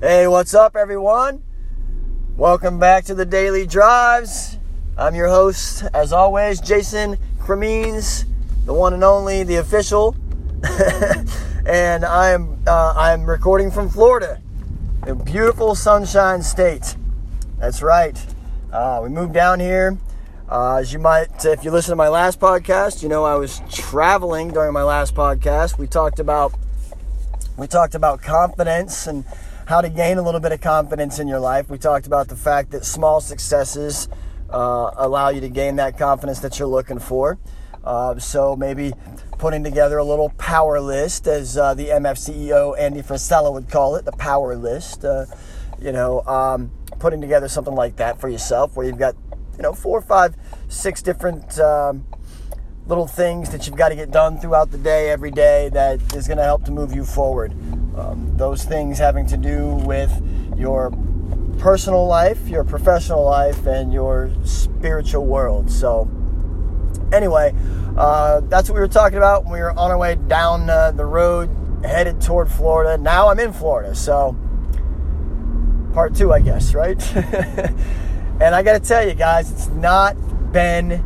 Hey, what's up, everyone? Welcome back to the Daily Drives. I'm your host, as always, Jason Cremines, the one and only, the official. and I'm uh, I'm recording from Florida, a beautiful Sunshine State. That's right. Uh, we moved down here. Uh, as you might, if you listen to my last podcast, you know I was traveling during my last podcast. We talked about we talked about confidence and how to gain a little bit of confidence in your life. We talked about the fact that small successes uh, allow you to gain that confidence that you're looking for. Uh, so maybe putting together a little power list, as uh, the MF CEO Andy Frisella would call it, the power list. Uh, you know, um, putting together something like that for yourself, where you've got you know four, five, six different. Um, little things that you've got to get done throughout the day, every day, that is going to help to move you forward. Um, those things having to do with your personal life, your professional life, and your spiritual world. So, anyway, uh, that's what we were talking about when we were on our way down uh, the road headed toward Florida. Now I'm in Florida, so part two, I guess, right? and I got to tell you guys, it's not been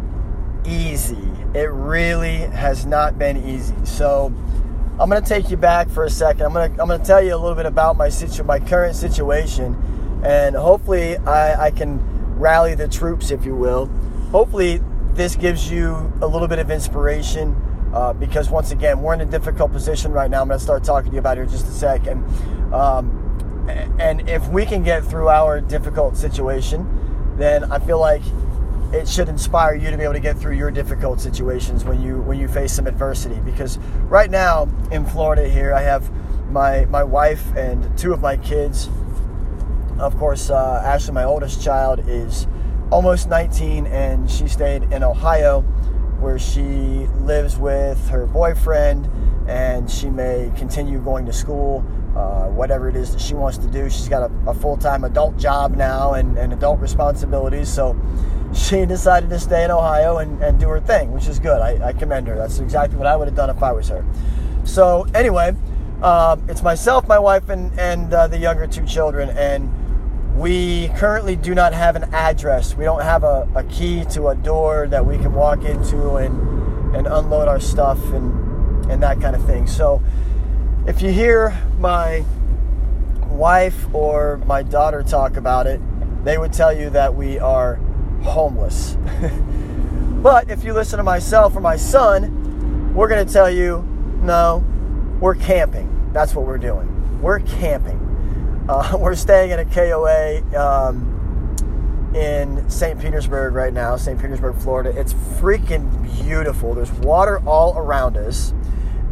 easy. It really has not been easy. So I'm to take you back for a second. I'm to I'm to tell you a little bit about my situ- my current situation, and hopefully I, I can rally the troops, if you will. Hopefully this gives you a little bit of inspiration. Uh, because once again, we're in a difficult position right now. I'm going to start talking to you about it in just a second. Um, and if we can get through our difficult situation, then I feel like it should inspire you to be able to get through your difficult situations when you when you face some adversity. Because right now in Florida here I have my my wife and two of my kids. Of course uh, Ashley my oldest child is almost 19 and she stayed in Ohio where she lives with her boyfriend and she may continue going to school uh, whatever it is that she wants to do she's got a, a full-time adult job now and, and adult responsibilities so she decided to stay in Ohio and, and do her thing, which is good. I, I, commend her. That's exactly what I would have done if I was her. So, anyway, um, it's myself, my wife, and, and uh, the younger two children, and we currently do not have an address. We don't have a, a key to a door that we can walk into and, and unload our stuff and, and that kind of thing. So, if you hear my wife or my daughter talk about it, they would tell you that we are homeless. but if you listen to myself or my son, we're going to tell you no, we're camping. That's what we're doing. We're camping. Uh, we're staying at a KOA um, in St. Petersburg right now, St. Petersburg, Florida. It's freaking beautiful. There's water all around us.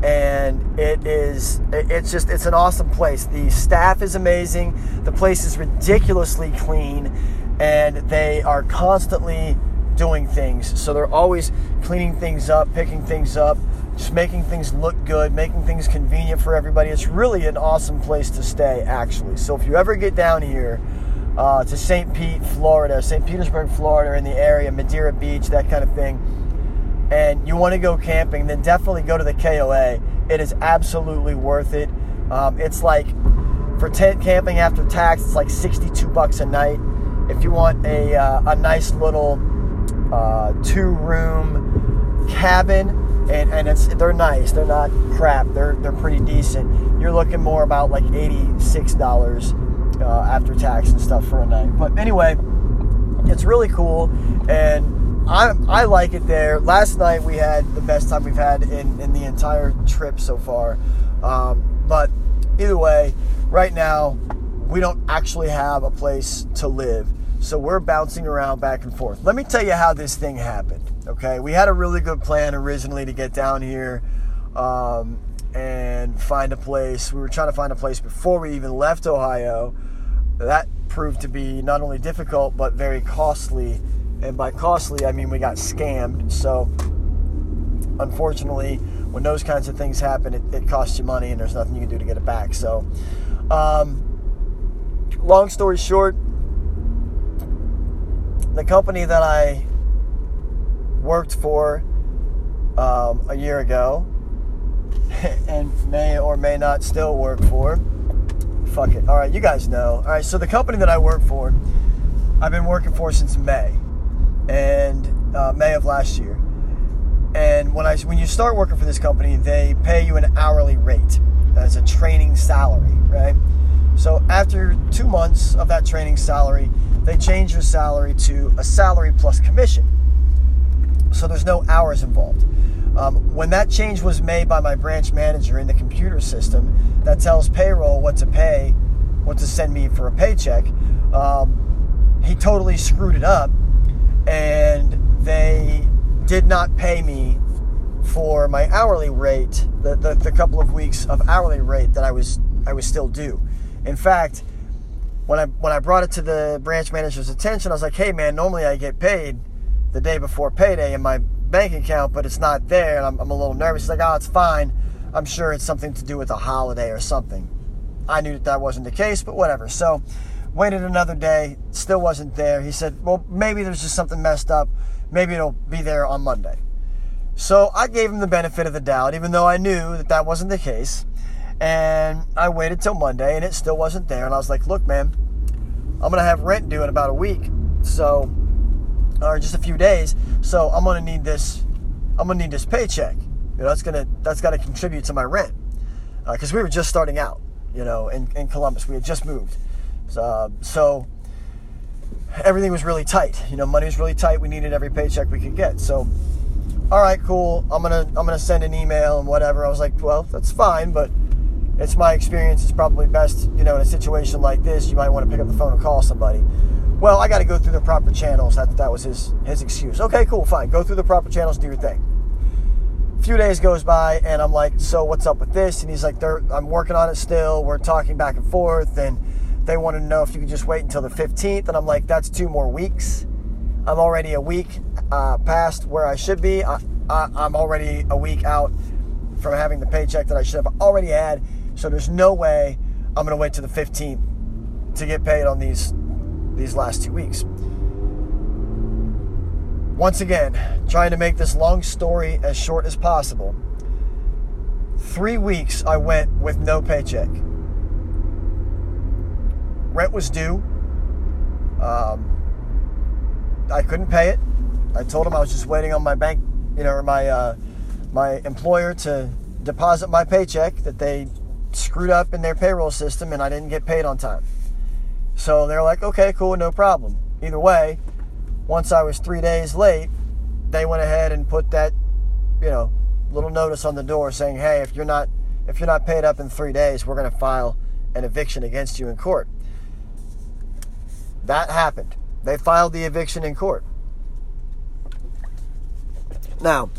And it is, it's just, it's an awesome place. The staff is amazing. The place is ridiculously clean and they are constantly doing things. So they're always cleaning things up, picking things up, just making things look good, making things convenient for everybody. It's really an awesome place to stay, actually. So if you ever get down here uh, to St. Pete, Florida, St. Petersburg, Florida, in the area, Madeira Beach, that kind of thing, and you want to go camping, then definitely go to the KOA. It is absolutely worth it. Um, it's like for tent camping after tax, it's like 62 bucks a night if you want a, uh, a nice little uh, two room cabin, and, and it's they're nice, they're not crap, they're, they're pretty decent. You're looking more about like $86 uh, after tax and stuff for a night. But anyway, it's really cool, and I, I like it there. Last night we had the best time we've had in, in the entire trip so far. Um, but either way, right now, we don't actually have a place to live. So we're bouncing around back and forth. Let me tell you how this thing happened. Okay, we had a really good plan originally to get down here um, and find a place. We were trying to find a place before we even left Ohio. That proved to be not only difficult but very costly. And by costly, I mean we got scammed. So unfortunately, when those kinds of things happen, it, it costs you money and there's nothing you can do to get it back. So, um, long story short, the company that I worked for um, a year ago and may or may not still work for fuck it. All right, you guys know. All right, so the company that I work for, I've been working for since May, and uh, May of last year. And when I when you start working for this company, they pay you an hourly rate as a training salary, right? So after two months of that training salary, they change your salary to a salary plus commission. So there's no hours involved. Um, when that change was made by my branch manager in the computer system that tells payroll what to pay, what to send me for a paycheck, um, he totally screwed it up and they did not pay me for my hourly rate, the, the, the couple of weeks of hourly rate that I was I was still due. In fact, when I when I brought it to the branch manager's attention, I was like, "Hey, man, normally I get paid the day before payday in my bank account, but it's not there, and I'm, I'm a little nervous." He's like, "Oh, it's fine. I'm sure it's something to do with a holiday or something." I knew that that wasn't the case, but whatever. So, waited another day, still wasn't there. He said, "Well, maybe there's just something messed up. Maybe it'll be there on Monday." So I gave him the benefit of the doubt, even though I knew that that wasn't the case. And I waited till Monday and it still wasn't there. And I was like, look, man, I'm going to have rent due in about a week. So, or just a few days. So I'm going to need this, I'm to need this paycheck. You know, that's to, that's got to contribute to my rent. Because uh, we were just starting out, you know, in, in Columbus. We had just moved. So, so everything was really tight. You know, money was really tight. We needed every paycheck we could get. So, all right, cool. I'm gonna I'm gonna send an email and whatever. I was like, well, that's fine, but it's my experience. It's probably best, you know, in a situation like this, you might want to pick up the phone and call somebody. Well, I got to go through the proper channels. That that was his his excuse. Okay, cool, fine. Go through the proper channels, do your thing. A few days goes by, and I'm like, so what's up with this? And he's like, I'm working on it still. We're talking back and forth, and they wanted to know if you could just wait until the 15th. And I'm like, that's two more weeks. I'm already a week uh, past where I should be. I, I'm already a week out from having the paycheck that I should have already had. So there's no way I'm going to wait to the 15th to get paid on these these last two weeks. Once again, trying to make this long story as short as possible. Three weeks I went with no paycheck. Rent was due. Um, I couldn't pay it. I told him I was just waiting on my bank, you know, or my uh, my employer to deposit my paycheck that they screwed up in their payroll system and I didn't get paid on time. So they're like, okay, cool, no problem. Either way, once I was three days late, they went ahead and put that, you know, little notice on the door saying, hey, if you're not if you're not paid up in three days, we're going to file an eviction against you in court. That happened. They filed the eviction in court. Now,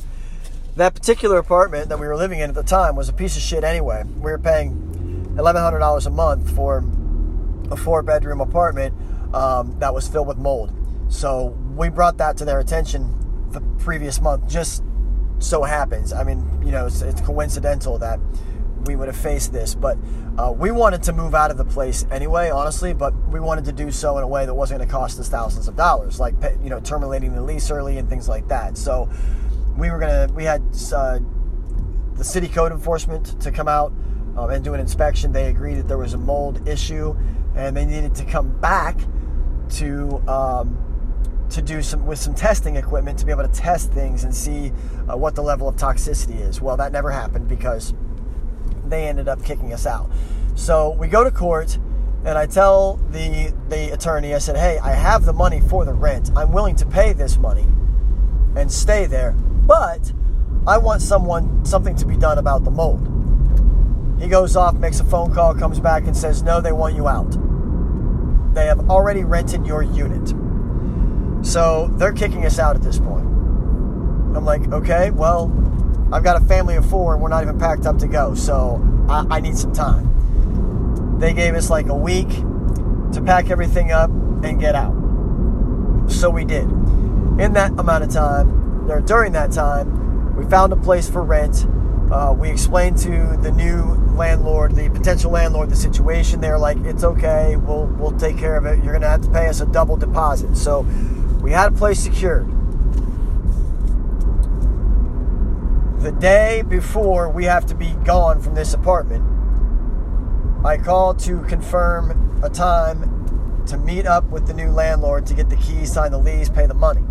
that particular apartment that we were living in at the time was a piece of shit anyway. We were paying $1,100 a month for a four bedroom apartment um, that was filled with mold. So we brought that to their attention the previous month. Just so happens. I mean, you know, it's, it's coincidental that we would have faced this, but uh, we wanted to move out of the place anyway, honestly. But we wanted to do so in a way that wasn't going to cost us thousands of dollars, like you know, terminating the lease early and things like that. So we were gonna we had uh, the city code enforcement to come out um, and do an inspection. They agreed that there was a mold issue, and they needed to come back to um, to do some with some testing equipment to be able to test things and see uh, what the level of toxicity is. Well, that never happened because they ended up kicking us out. So we go to court, and I tell the the attorney, I said, "Hey, I have the money for the rent. I'm willing to pay this money and stay there but I want someone something to be done about the mold. He goes off, makes a phone call, comes back and says, "No, they want you out. They have already rented your unit." So, they're kicking us out at this point. I'm like, "Okay, well, I've got a family of 4 and we're not even packed up to go. So, I, I need some time." They gave us like a week to pack everything up and get out. So we did. In that amount of time, there during that time, we found a place for rent. Uh, we explained to the new landlord, the potential landlord, the situation. They're like, "It's okay. We'll we'll take care of it. You're gonna have to pay us a double deposit." So we had a place secured. The day before we have to be gone from this apartment, I called to confirm a time to meet up with the new landlord to get the keys, sign the lease, pay the money.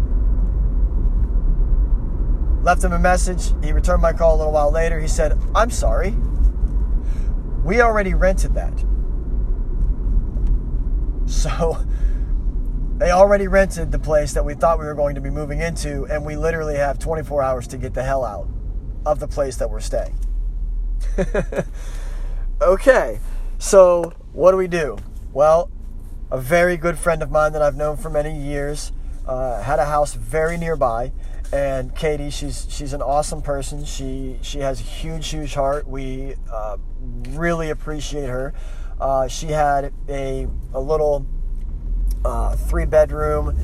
Left him a message. He returned my call a little while later. He said, I'm sorry. We already rented that. So they already rented the place that we thought we were going to be moving into, and we literally have 24 hours to get the hell out of the place that we're staying. okay, so what do we do? Well, a very good friend of mine that I've known for many years uh, had a house very nearby, and Katie, she's she's an awesome person. She she has a huge huge heart. We uh, really appreciate her. Uh, she had a a little uh, three bedroom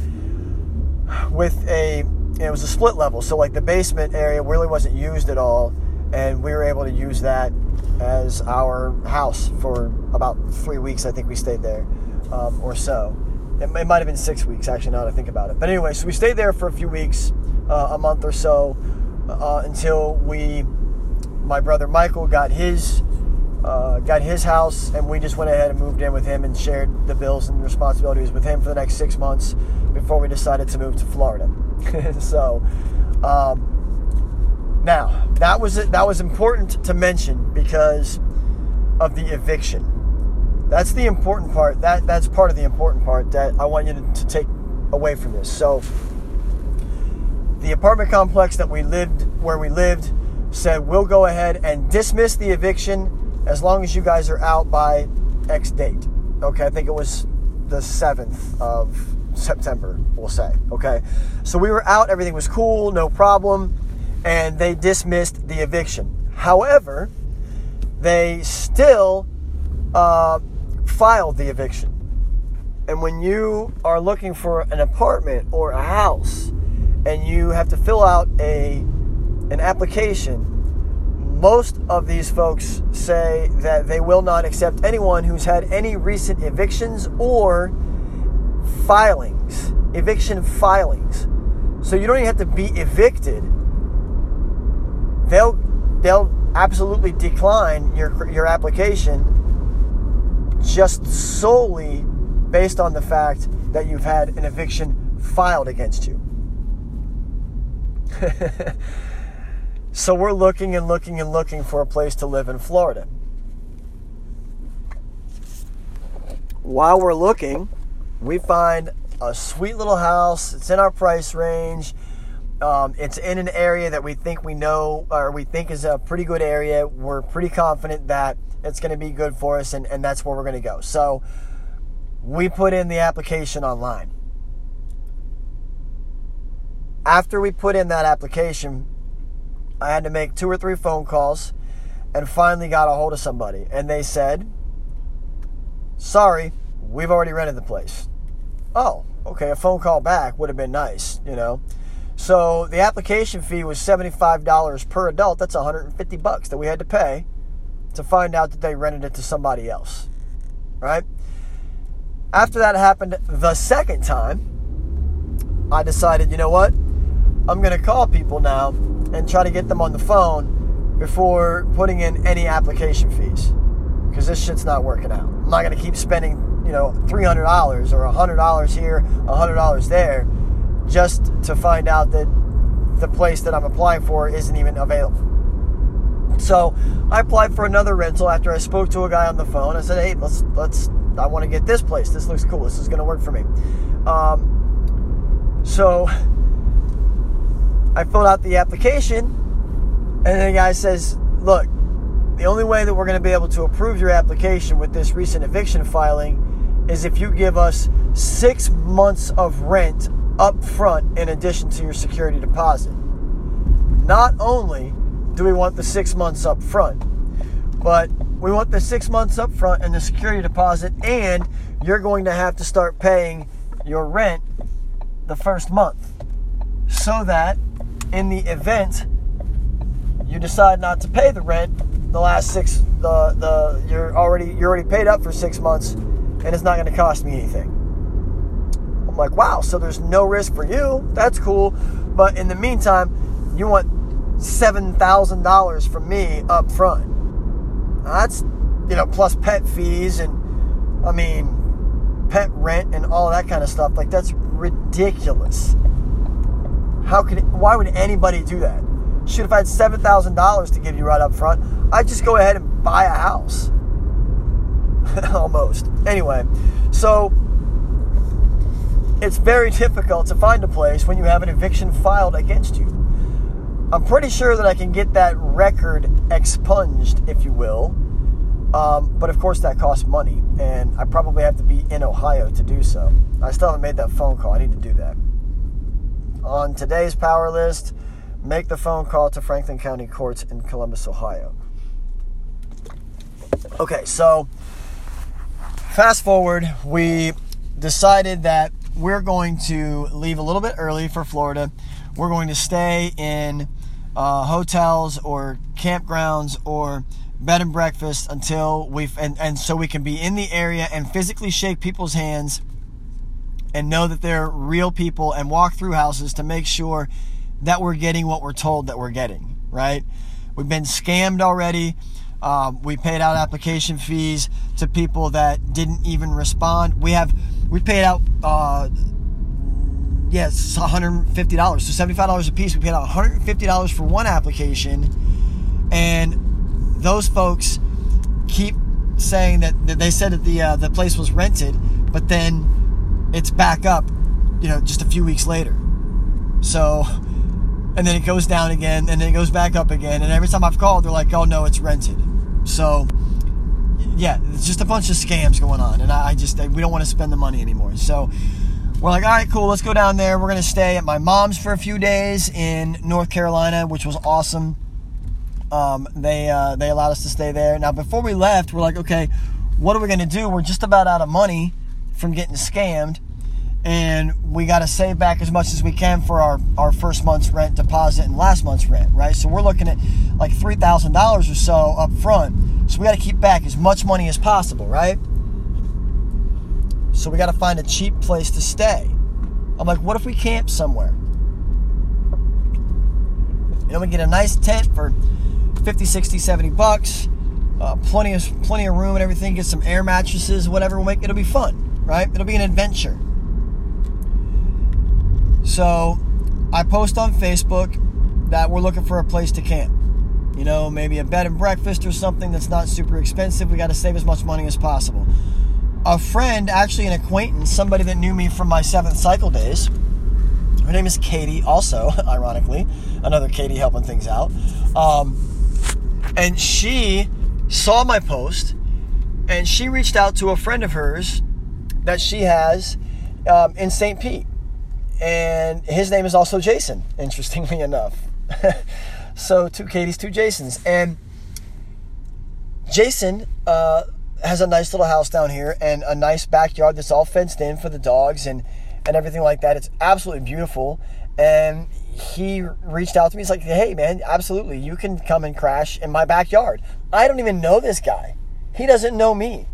with a it was a split level, so like the basement area really wasn't used at all, and we were able to use that as our house for about three weeks. I think we stayed there, um, or so. It, it might have been six weeks actually. Now that I think about it, but anyway, so we stayed there for a few weeks, uh, a month or so, uh, until we, my brother Michael, got his uh, got his house, and we just went ahead and moved in with him and shared the bills and responsibilities with him for the next six months before we decided to move to Florida. so, um, now that was. That was important to mention because of the eviction. That's the important part. That that's part of the important part that I want you to, to take away from this. So, the apartment complex that we lived where we lived said we'll go ahead and dismiss the eviction as long as you guys are out by X date. Okay, I think it was the 7th of September, we'll say. Okay, so we were out, everything was cool, no problem, and they dismissed the eviction. However, they still uh, filed the eviction. And when you are looking for an apartment or a house and you have to fill out a an application most of these folks say that they will not accept anyone who's had any recent evictions or filings, eviction filings. So you don't even have to be evicted. They'll they'll absolutely decline your your application just solely based on the fact that you've had an eviction filed against you. So we're looking and looking and looking for a place to live in Florida. While we're looking, we find a sweet little house. It's in our price range. Um, it's in an area that we think we know or we think is a pretty good area. We're pretty confident that it's going to be good for us, and, and that's where we're going to go. So we put in the application online. After we put in that application, I had to make two or three phone calls and finally got a hold of somebody. And they said, Sorry, we've already rented the place. Oh, okay, a phone call back would have been nice, you know. So the application fee was $75 per adult. That's 150 bucks that we had to pay to find out that they rented it to somebody else. Right? After that happened the second time, I decided, you know what? I'm going to call people now and try to get them on the phone before putting in any application fees because this shit's not working out. I'm not going to keep spending, you know, $300 or $100 here, $100 there just to find out that the place that I'm applying for isn't even available. So I applied for another rental after I spoke to a guy on the phone. I said, "Hey, let's let's. I want to get this place. This looks cool. This is going to work for me." Um, so I filled out the application, and the guy says, Look, the only way that we're going to be able to approve your application with this recent eviction filing is if you give us six months of rent up front in addition to your security deposit. Not only do we want the six months up front, but we want the six months up front and the security deposit, and you're going to have to start paying your rent the first month so that in the event you decide not to pay the rent the last six the the you're already you're already paid up for six months and it's not going to cost me anything i'm like wow so there's no risk for you that's cool but in the meantime you want $7000 from me up front that's you know, plus pet fees and, I mean, pet rent and all that kind of stuff. Like, that's ridiculous. How could, why would anybody do that? Should if I had $7,000 to give you right up front, I'd just go ahead and buy a house. Almost. Anyway, so it's very difficult to find a place when you have an eviction filed against you. I'm pretty sure that I can get that record expunged, if you will. Um, but of course, that costs money, and I probably have to be in Ohio to do so. I still haven't made that phone call. I need to do that. On today's power list, make the phone call to Franklin County Courts in Columbus, Ohio. Okay, so fast forward, we decided that we're going to leave a little bit early for Florida. We're going to stay in uh, hotels or campgrounds or bed and breakfast until we and, and so we can be in the area and physically shake people's hands and know that they're real people and walk through houses to make sure that we're getting what we're told that we're getting right we've been scammed already um, we paid out application fees to people that didn't even respond we have we paid out uh, yes, $150. So $75 a piece. We paid out $150 for one application. And those folks keep saying that, that they said that the uh, the place was rented, but then it's back up, you know, just a few weeks later. So, and then it goes down again, and then it goes back up again. And every time I've called, they're like, "Oh no, it's rented." So, yeah, it's just a bunch of scams going on, and I, I just we don't want to spend the money anymore. So, we're like, all right, cool, let's go down there. We're going to stay at my mom's for a few days in North Carolina, which was awesome. Um, they uh, they allowed us to stay there. Now, before we left, we're like, okay, what are we going to do? We're just about out of money from getting scammed, and we got to save back as much as we can for our, our first month's rent deposit and last month's rent, right? So we're looking at like $3,000 or so up front. So we got to keep back as much money as possible, right? So we got to find a cheap place to stay. I'm like, what if we camp somewhere? You know, we get a nice tent for 50, 60, 70 bucks. Uh, plenty of plenty of room and everything. Get some air mattresses, whatever. It'll be fun, right? It'll be an adventure. So, I post on Facebook that we're looking for a place to camp. You know, maybe a bed and breakfast or something that's not super expensive. We got to save as much money as possible a friend, actually an acquaintance, somebody that knew me from my seventh cycle days. Her name is Katie, also, ironically, another Katie helping things out. Um, and she saw my post and she reached out to a friend of hers that she has um, in St. Pete. And his name is also Jason, interestingly enough. so, two Katies, two Jasons. And Jason uh, has a nice little house down here and a nice backyard that's all fenced in for the dogs and and everything like that. It's absolutely beautiful. And he reached out to me. He's like, "Hey, man, absolutely, you can come and crash in my backyard." I don't even know this guy. He doesn't know me.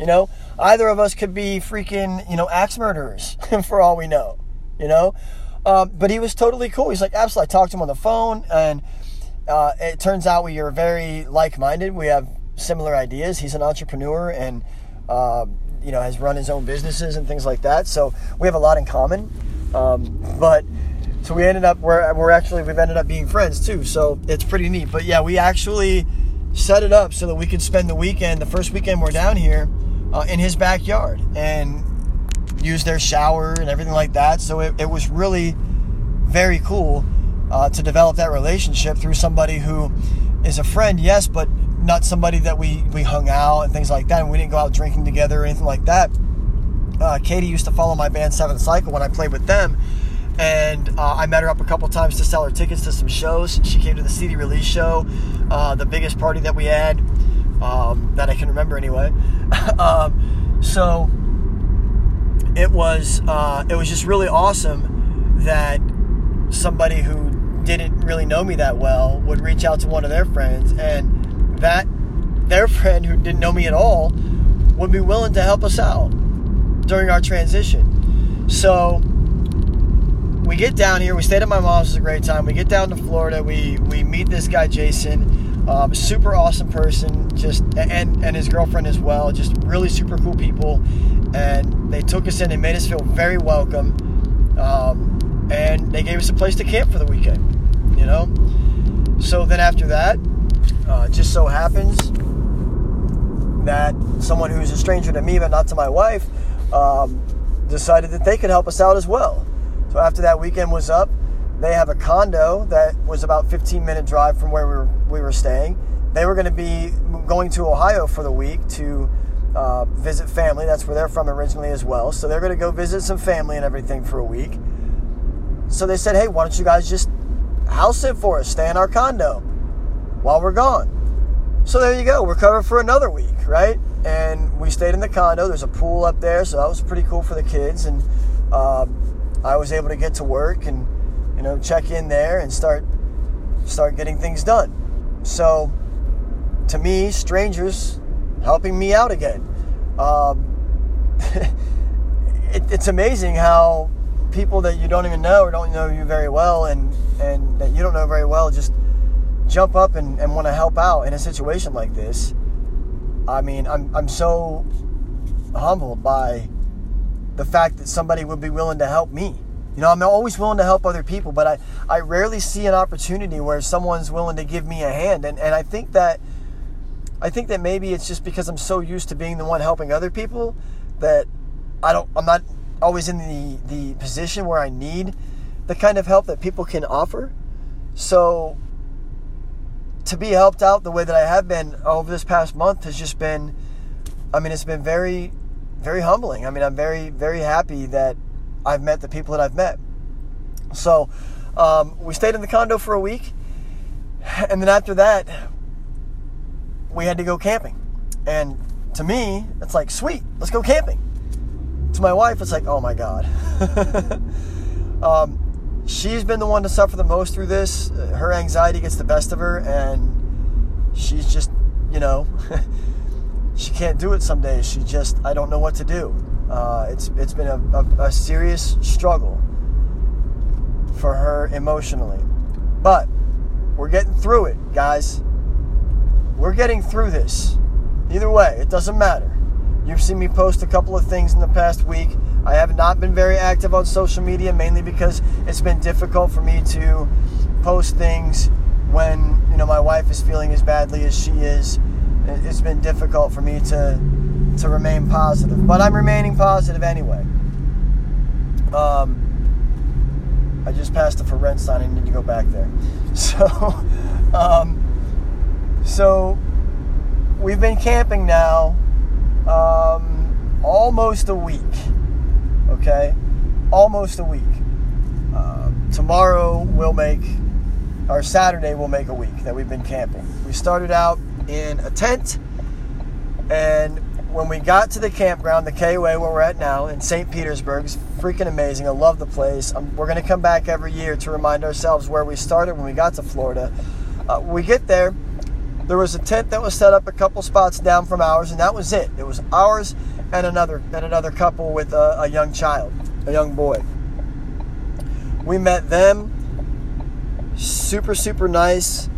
You know, either of us could be freaking, you know, axe murderers for all we know. You know, um, but he was totally cool. He's like, absolutely. I talked to him on the phone, and uh, it turns out we are very like-minded. We have similar ideas. He's an entrepreneur and um, you know has run his own businesses and things like that. So we have a lot in common. Um, but so we ended up we're, we're actually we've ended up being friends too. So it's pretty neat. But yeah, we actually set it up so that we could spend the weekend, the first weekend we're down here, uh, in his backyard and use their shower and everything like that. So it, it was really very cool uh, to develop that relationship through somebody who is a friend, yes, but not somebody that we, we hung out and things like that. And we didn't go out drinking together or anything like that. Uh, Katie used to follow my band Seventh Cycle when I played with them. And uh, I met her up a couple times to sell her tickets to some shows. She came to the CD release show, uh, the biggest party that we had, um, that I can remember anyway. um, so it was uh, it was just really awesome that somebody who didn't really know me that well would reach out to one of their friends and that their friend who didn't know me at all would be willing to help us out during our transition. So we get down here. We stayed at my mom's. It was a great time. We get down to Florida. We we meet this guy Jason. Um, super awesome person, just and and his girlfriend as well. Just really super cool people, and they took us in and made us feel very welcome. Um, and they gave us a place to camp for the weekend. You know, so then after that, uh, just so happens that someone who's a stranger to me but not to my wife um, decided that they could help us out as well. So after that weekend was up, they have a condo that was about 15 minute drive from where we were, we were staying. They were going to be going to Ohio for the week to uh, visit family. That's where they're from originally as well. So they're going to go visit some family and everything for a week. So they said, hey, why don't you guys just house sit for us, stay in our condo while we're gone. So there you go. We're covered for another week, right? And we stayed in the condo. There's a pool up there, so that was pretty cool for the kids. And um, I was able to get to work and you know check in there and start start getting things done. So to me, strangers helping me out again. Um, it, it's amazing how people that you don't even know or don't know you very well and and that you don't know very well just jump up and, and want to help out in a situation like this. I mean, I'm, I'm so humbled by the fact that somebody would be willing to help me. You know, I'm always willing to help other people, but I, I rarely see an opportunity where someone's willing to give me a hand. And, and I think that I think that maybe it's just because I'm so used to being the one helping other people that I don't I'm not always in the, the position where I need the kind of help that people can offer. So to be helped out the way that I have been over this past month has just been, I mean, it's been very, very humbling. I mean, I'm very, very happy that I've met the people that I've met. So um, we stayed in the condo for a week. And then after that, we had to go camping. And to me, it's like, sweet, let's go camping. To my wife, it's like, oh my God. um, she's been the one to suffer the most through this. Her anxiety gets the best of her, and she's just, you know, she can't do it some days. She just, I don't know what to do. Uh, it's it's been a, a, a serious struggle for her emotionally, but we're getting through it, guys. We're getting through this. Either way, it doesn't matter. You've seen me post a couple of things in the past week I have not been very active on social media, mainly because it's been difficult for me to post things when you know my wife is feeling as badly as she is. It's been difficult for me to to remain positive, but I'm remaining positive anyway. Um, I just passed a for rent sign. I need to go back there. So, um, so we've been camping now um, almost a week okay? Almost a week. Uh, tomorrow we'll make, or Saturday we'll make a week that we've been camping. We started out in a tent, and when we got to the campground, the KOA where we're at now in St. Petersburg, is freaking amazing. I love the place. Um, we're going to come back every year to remind ourselves where we started when we got to Florida. Uh, we get there, there was a tent that was set up a couple spots down from ours, and that was it. It was ours and another and another couple with a, a young child, a young boy. We met them, super super nice,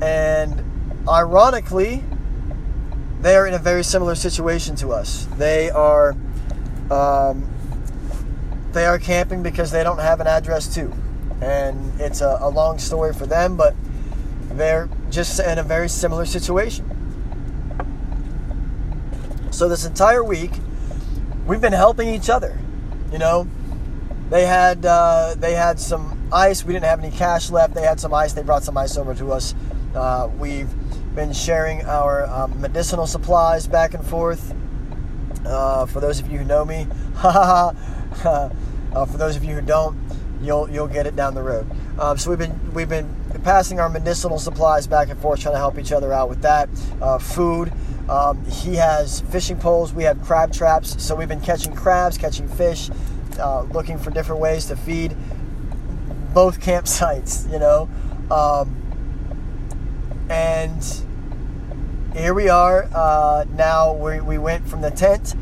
and ironically, they are in a very similar situation to us. They are um, they are camping because they don't have an address too, and it's a, a long story for them, but they're just in a very similar situation. So this entire week, we've been helping each other. You know, they had uh, they had some ice. We didn't have any cash left. They had some ice. They brought some ice over to us. Uh, we've been sharing our um, medicinal supplies back and forth. Uh, for those of you who know me, uh, for those of you who don't, you'll you'll get it down the road. Um, so we've been we've been passing our medicinal supplies back and forth, trying to help each other out with that. Uh, food. Um, he has fishing poles. We have crab traps. So we've been catching crabs, catching fish, uh, looking for different ways to feed both campsites. You know, um, and here we are. Uh, now we, we went from the tent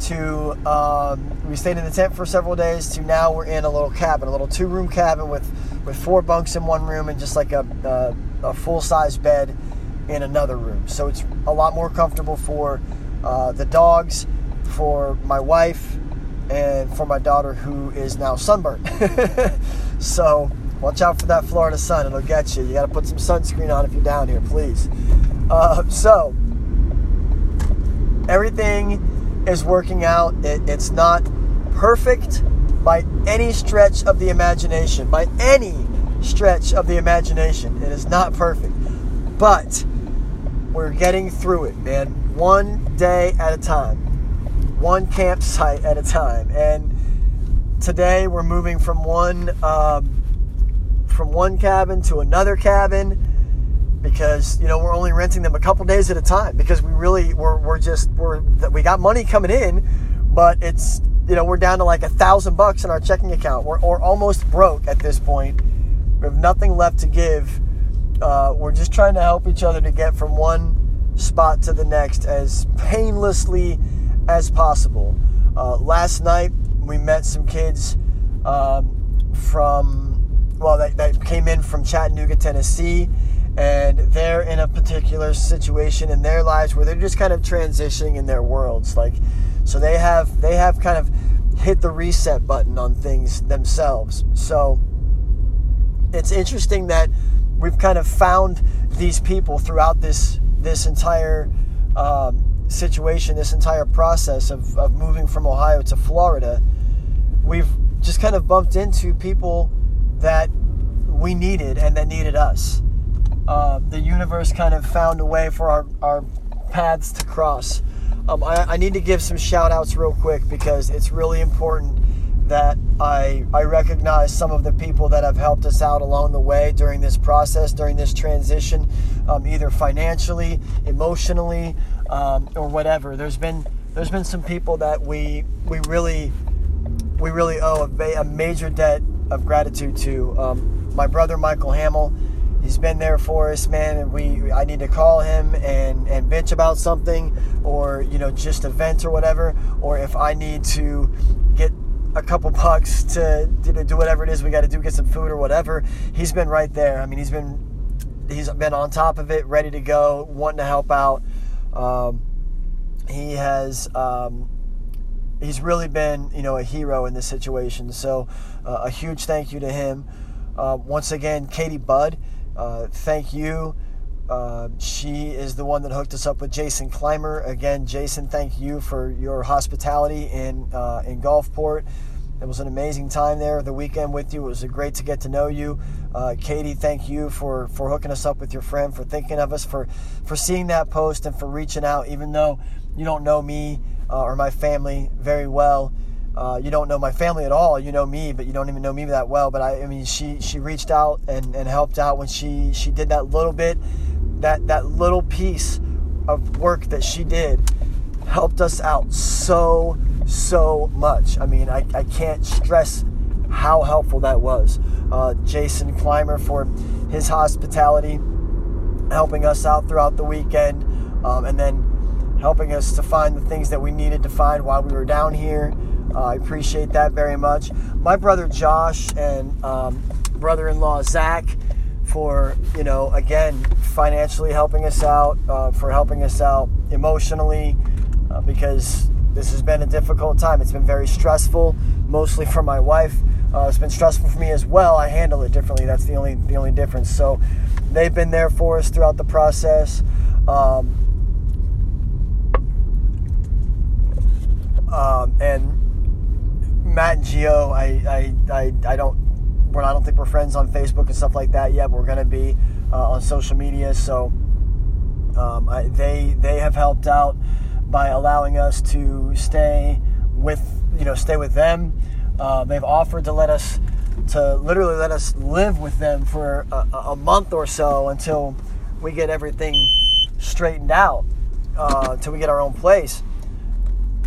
to um, we stayed in the tent for several days to now we're in a little cabin, a little two room cabin with with four bunks in one room and just like a a, a full size bed in another room. So it's a lot more comfortable for uh, the dogs, for my wife, and for my daughter who is now sunburned. so watch out for that Florida sun; it'll get you. You got to put some sunscreen on if you're down here, please. Uh, so everything is working out. It, it's not perfect by any stretch of the imagination. By any stretch of the imagination, it is not perfect, but we're getting through it, man. One day at a time, one campsite at a time, and today we're moving from one um, from one cabin to another cabin because you know we're only renting them a couple days at a time because we really we're, we're just we're we got money coming in but it's you know we're down to like a thousand bucks in our checking account. We're, we're almost broke at this point. We have nothing left to give. Uh, we're just trying to help each other to get from one spot to the next as painlessly as possible. Uh, last night we met some kids um, from well that, that came in from chattanooga tennessee and they're in a particular situation in their lives where they're just kind of transitioning in their worlds like so they have they have kind of hit the reset button on things themselves. So it's interesting that we've kind of found these people throughout this this entire um, situation this entire process of, of moving from ohio to florida. We've just kind of bumped into people that we needed and that needed us uh, the universe kind of found a way for our, our paths to cross. Um, I, I, need to give some shout outs real quick because it's really important that I, I recognize some of the people that have helped us out along the way during this process, during this transition, um, either financially, emotionally, um, or whatever. There's been there's been some people that we we really we really owe a, a major debt of gratitude to. Um, my brother Michael Hamill he's been there for us, man. And we, I need to call him and and bitch about something, or you know, just a vent or whatever, or if I need to get a couple bucks to, to do whatever it is we got to do, get some food or whatever. He's been right there. I mean, he's been he's been on top of it, ready to go, wanting to help out. Um, he has. Um, he's really been, you know, a hero in this situation. So, uh, a huge thank you to him. Uh, once again, Katie Budd, uh, thank you. Uh, she is the one that hooked us up with Jason Clymer. Again, Jason, thank you for your hospitality in uh, in Gulfport. It was an amazing time there the weekend with you. It was great to get to know you. Uh, Katie, thank you for, for hooking us up with your friend, for thinking of us, for, for seeing that post, and for reaching out, even though you don't know me uh, or my family very well. Uh, you don't know my family at all. You know me, but you don't even know me that well. But I, I mean, she she reached out and, and helped out when she she did that little bit, that that little piece of work that she did helped us out so so much. I mean, I, I can't stress how helpful that was. Uh, Jason Clymer for his hospitality, helping us out throughout the weekend, um, and then helping us to find the things that we needed to find while we were down here. Uh, I appreciate that very much. My brother Josh and um, brother-in-law Zach for you know again financially helping us out, uh, for helping us out emotionally uh, because this has been a difficult time. It's been very stressful, mostly for my wife. Uh, it's been stressful for me as well. I handle it differently. That's the only the only difference. So they've been there for us throughout the process. Um, um, and Matt and Geo, I, I, I, I don't, we're, I don't think we're friends on Facebook and stuff like that yet. We're to be uh, on social media. So um, I, they, they have helped out by allowing us to stay with, you know, stay with them. Uh, they've offered to let us, to literally let us live with them for a, a month or so until we get everything straightened out, uh, until we get our own place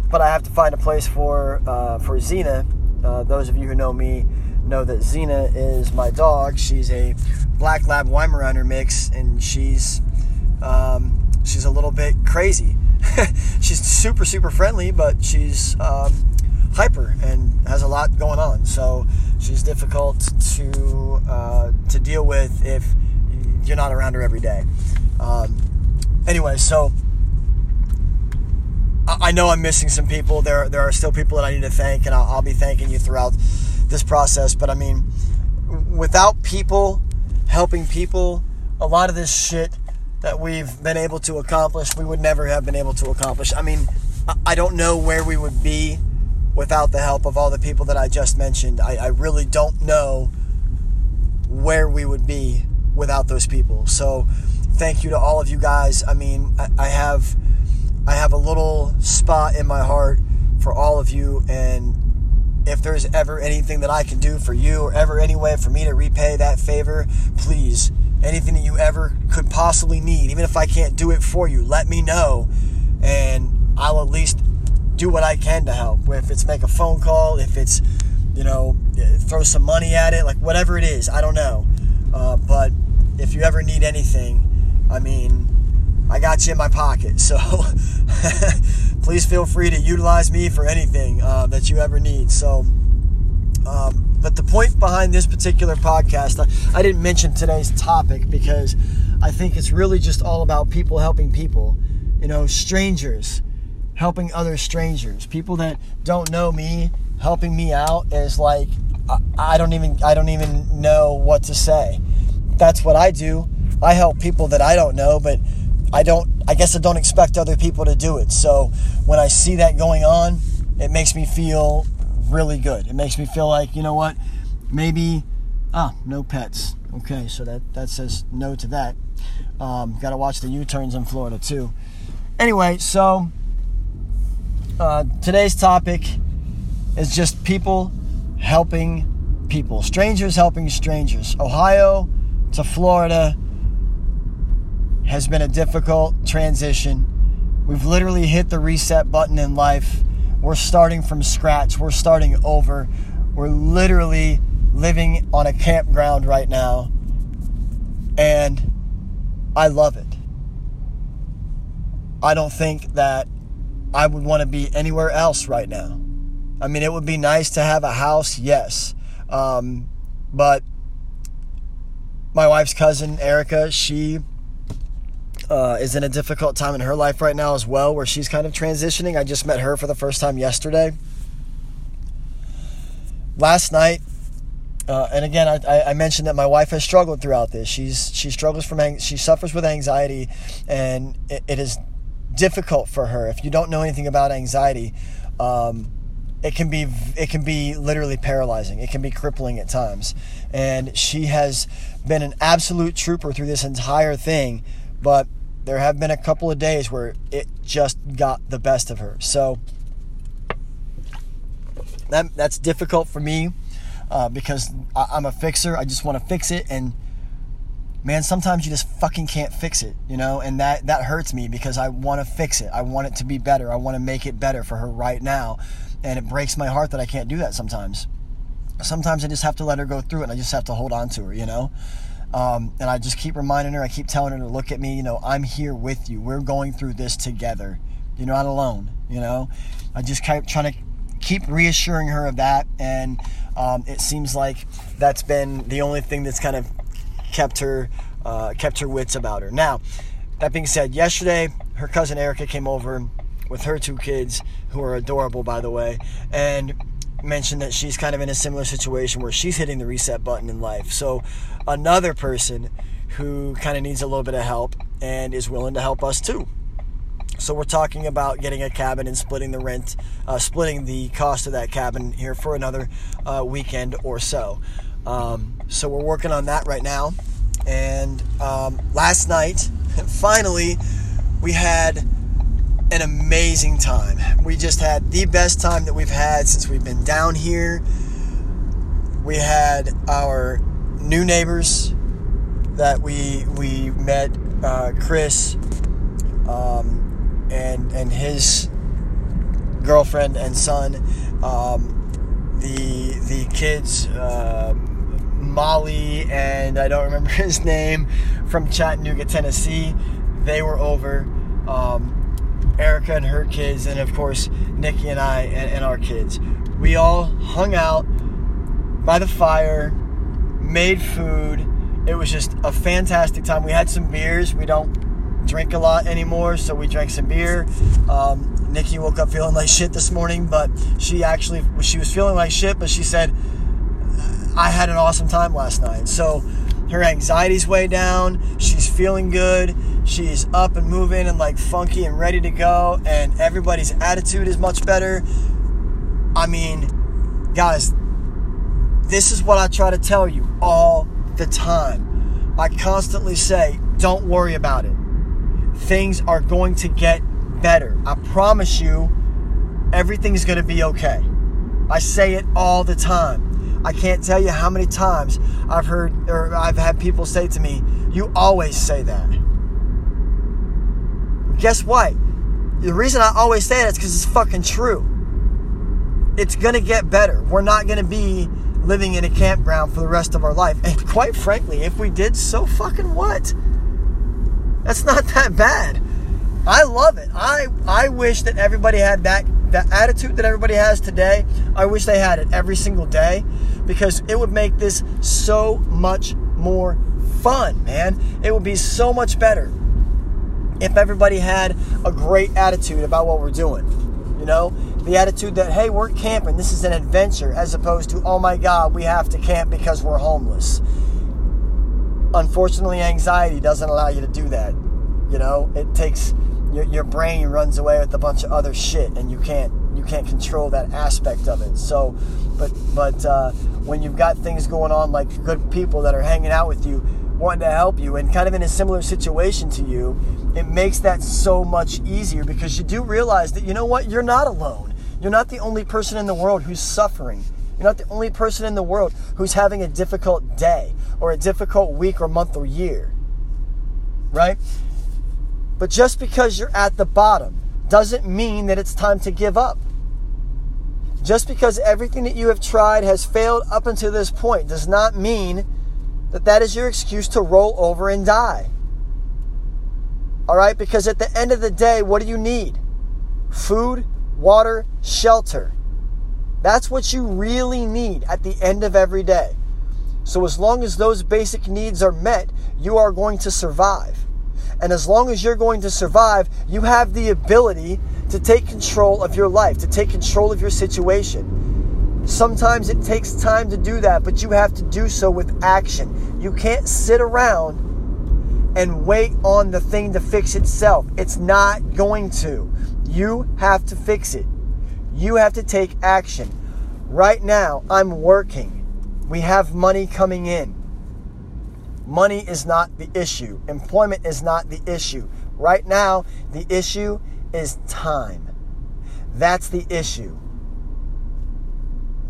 but I have to find a place for uh, for Xena. Uh, those of you who know me know that Xena is my dog. She's a black lab Weimaraner mix, and she's um, she's a little bit crazy. she's super super friendly, but she's um, hyper and has a lot going on. So she's difficult to uh, to deal with if you're not around her every day. Um, anyway, so I know I'm missing some people. There, there are still people that I need to thank, and I'll, I'll be thanking you throughout this process. But I mean, without people helping people, a lot of this shit that we've been able to accomplish, we would never have been able to accomplish. I mean, I don't know where we would be without the help of all the people that I just mentioned. I, I really don't know where we would be without those people. So, thank you to all of you guys. I mean, I, I have I have a little spot in my heart for all of you and if there's ever anything that I can do for you or ever any way for me to repay that favor, please, anything that you ever could possibly need, even if I can't do it for you, let me know and I'll at least do what I can to help. If it's make a phone call, if it's, you know, throw some money at it, like whatever it is, I don't know. Uh, but if you ever need anything, I mean, I got you in my pocket. So please feel free to utilize me for anything uh, that you ever need. So, um, but the point behind this particular podcast, I, I didn't mention today's topic because I think it's really just all about people helping people. You know, strangers helping other strangers, people that don't know me helping me out is like I don't even I don't even know what to say. That's what I do. I help people that I don't know, but I don't, I guess I don't expect other people to do it. So when I see that going on, it makes me feel really good. It makes me feel like, you know what, maybe, ah, no pets. Okay, so that, that says no to that. Um, Got to watch the U turns in Florida too. Anyway, so uh, today's topic is just people helping people, strangers helping strangers. Ohio to Florida has been a difficult transition. We've literally hit the reset button in life. We're starting from scratch. We're starting over. We're literally living on a campground right now. And I love it. I don't think that I would want to be anywhere else right now. I mean, it would be nice to have a house, yes. Um, but my wife's cousin, Erica, she uh, is in a difficult time in her life right now as well, where she's kind of transitioning. I just met her for the first time yesterday. Last night, uh, and again, I, I, mentioned that my wife has struggled throughout this. She's she struggles from she suffers with anxiety, and it, it is difficult for her. If you don't know anything about anxiety, um, it can be it can be literally paralyzing. It can be crippling at times, and she has been an absolute trooper through this entire thing. But there have been a couple of days where it just got the best of her. So that that's difficult for me uh, because I, I'm a fixer. I just want to fix it, and man, sometimes you just fucking can't fix it, you know, and that that hurts me because I want to fix it. I want it to be better. I want to make it better for her right now, and it breaks my heart that I can't do that sometimes. Sometimes I just have to let her go through it, and I just have to hold on to her, you know. Um, and I just keep reminding her, I keep telling her to look at me, you know, I'm here with you. We're going through this together. You're not alone, you know. I just keep trying to keep reassuring her of that. And um, it seems like that's been the only thing that's kind of kept her, uh, kept her wits about her. Now, that being said, yesterday her cousin Erica came over with her two kids, who are adorable, by the way, and mentioned that she's kind of in a similar situation where she's hitting the reset button in life. So, another person who kind of needs a little bit of help and is willing to help us too. So, we're talking about getting a cabin and splitting the rent, uh, splitting the cost of that cabin here for another uh, weekend or so. Um, so, we're working on that right now. And um, last night, finally, we had an amazing time. We just had the best time that we've had since we've been down here. We had our new neighbors that we we met, uh, Chris, um, and and his girlfriend and son. Um, the the kids, uh, Molly and I don't remember his name, from Chattanooga, Tennessee. They were over. Um, Erica and her kids, and of course, Nikki and I and, and our kids. We all hung out by the fire, made food, it was just a fantastic time. We had some beers. We don't drink a lot anymore, so we drank some beer. Um, Nikki woke up feeling like shit this morning, but she actually she was feeling like shit, but she said I had an awesome time last night. So her anxiety's way down. She's feeling good. She's up and moving and like funky and ready to go. And everybody's attitude is much better. I mean, guys, this is what I try to tell you all the time. I constantly say, don't worry about it. Things are going to get better. I promise you, everything's going to be okay. I say it all the time. I can't tell you how many times I've heard or I've had people say to me, You always say that. Guess what? The reason I always say that is because it's fucking true. It's to get better. We're not to be living in a campground for the rest of our life. And quite frankly, if we did, so fucking what? That's not that bad. I love it. I I wish that everybody had that that attitude that everybody has today. I wish they had it every single day because it would make this so much more fun, man. It would be so much better if everybody had a great attitude about what we're doing. You know, the attitude that, hey, we're camping, this is an adventure, as opposed to, oh my God, we have to camp because we're homeless. Unfortunately, anxiety doesn't allow you to do that. You know, it takes your, your brain runs away with a bunch of other shit, and you can't you can't control that aspect of it. So, but but uh, when you've got things going on like good people that are hanging out with you, wanting to help you, and kind of in a similar situation to you, it makes that so much easier because you do realize that you know what you're not alone. You're not the only person in the world who's suffering. You're not the only person in the world who's having a difficult day or a difficult week or month or year. Right? But just because you're at the bottom doesn't mean that it's time to give up. Just because everything that you have tried has failed up until this point does not mean that that is your excuse to roll over and die. All right? Because at the end of the day, what do you need? Food, water, shelter. That's what you really need at the end of every day. So, as long as those basic needs are met, you are going to survive. And as long as you're going to survive, you have the ability to take control of your life, to take control of your situation. Sometimes it takes time to do that, but you have to do so with action. You can't sit around and wait on the thing to fix itself. It's not going to. You have to fix it. You have to take action. Right now, I'm working. We have money coming in. Money is not the issue. Employment is not the issue. Right now, the issue is time. That's the issue.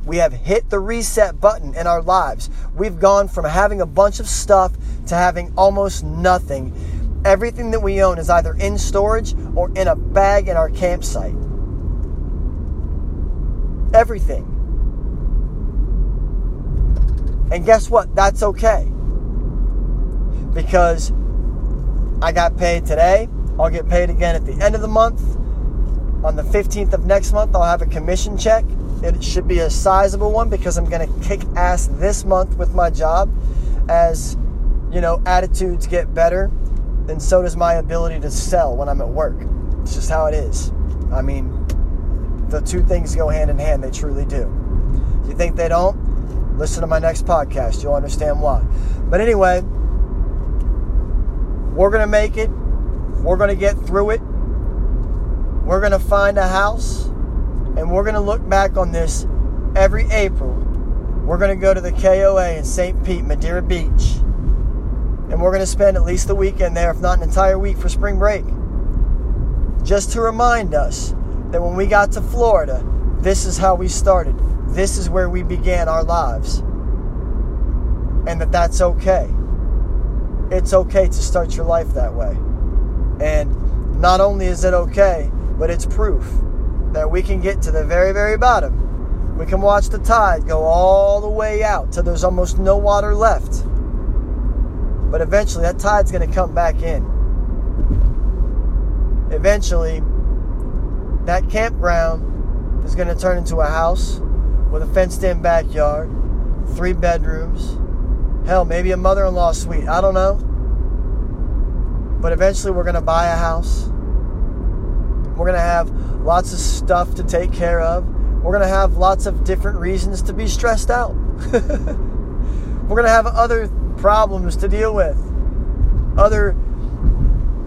We have hit the reset button in our lives. We've gone from having a bunch of stuff to having almost nothing. Everything that we own is either in storage or in a bag in our campsite. Everything. And guess what? That's okay. Because I got paid today. I'll get paid again at the end of the month. On the 15th of next month, I'll have a commission check. It should be a sizable one because I'm going to kick ass this month with my job. As, you know, attitudes get better, then so does my ability to sell when I'm at work. It's just how it is. I mean, the two things go hand in hand. They truly do. If you think they don't, listen to my next podcast. You'll understand why. But anyway, we're going to make it. We're going to get through it. We're going to find a house and we're going to look back on this every April. We're going to go to the KOA in St. Pete, Madeira Beach. And we're going to spend at least the weekend there, if not an entire week for spring break. Just to remind us that when we got to Florida, this is how we started. This is where we began our lives. And that that's okay. It's okay to start your life that way. And not only is it okay, but it's proof that we can get to the very, very bottom. We can watch the tide go all the way out till there's almost no water left. But eventually, that tide's going to come back in. Eventually, that campground is going to turn into a house with a fenced in backyard, three bedrooms, Hell, maybe a mother in law suite. I don't know. But eventually we're going to buy a house. We're going to have lots of stuff to take care of. We're going to have lots of different reasons to be stressed out. we're going to have other problems to deal with, other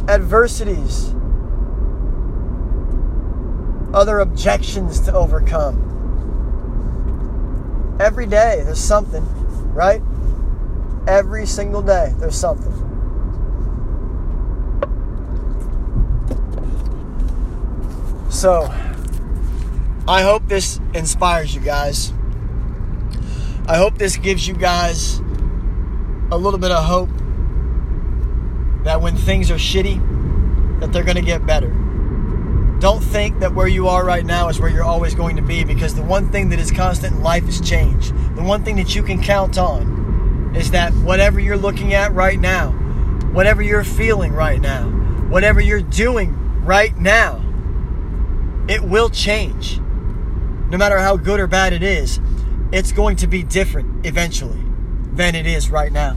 adversities, other objections to overcome. Every day there's something, right? Every single day there's something. So, I hope this inspires you guys. I hope this gives you guys a little bit of hope that when things are shitty, that they're going to get better. Don't think that where you are right now is where you're always going to be because the one thing that is constant in life is change. The one thing that you can count on is that whatever you're looking at right now, whatever you're feeling right now, whatever you're doing right now, it will change. No matter how good or bad it is, it's going to be different eventually than it is right now.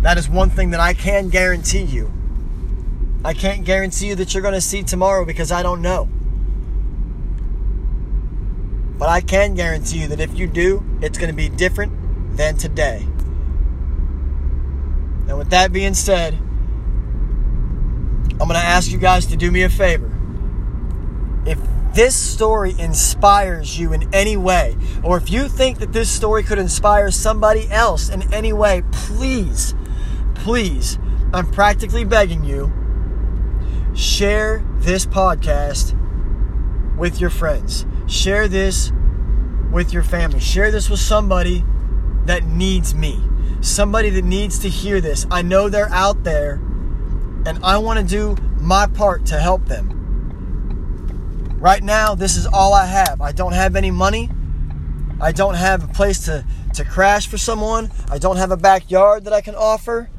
That is one thing that I can guarantee you. I can't guarantee you that you're going to see tomorrow because I don't know. But I can guarantee you that if you do, it's going to be different than today. And with that being said, I'm going to ask you guys to do me a favor. This story inspires you in any way, or if you think that this story could inspire somebody else in any way, please, please, I'm practically begging you, share this podcast with your friends. Share this with your family. Share this with somebody that needs me. Somebody that needs to hear this. I know they're out there, and I want to do my part to help them. Right now, this is all I have. I don't have any money. I don't have a place to, to crash for someone. I don't have a backyard that I can offer.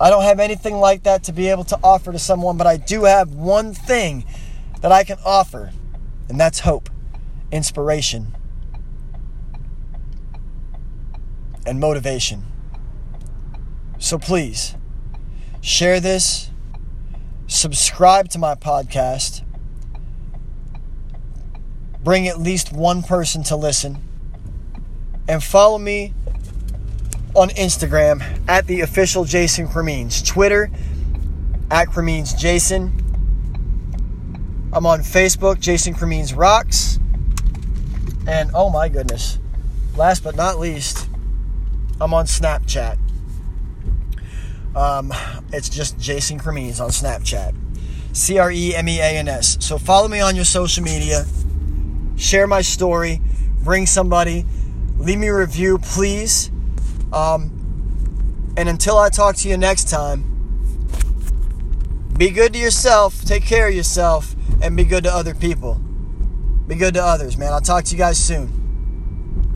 I don't have anything like that to be able to offer to someone, but I do have one thing that I can offer, and that's hope, inspiration, and motivation. So please, share this subscribe to my podcast, bring at least one person to listen, and follow me on Instagram at the official Jason Cremeans, Twitter at Cremeans Jason. I'm on Facebook, Jason Cremeans Rocks. And oh my goodness, last but not least, I'm on Snapchat. Um, it's just Jason Cremeans on Snapchat. C R E M E A N S. So follow me on your social media. Share my story. Bring somebody. Leave me a review, please. Um, and until I talk to you next time, be good to yourself, take care of yourself, and be good to other people. Be good to others, man. I'll talk to you guys soon.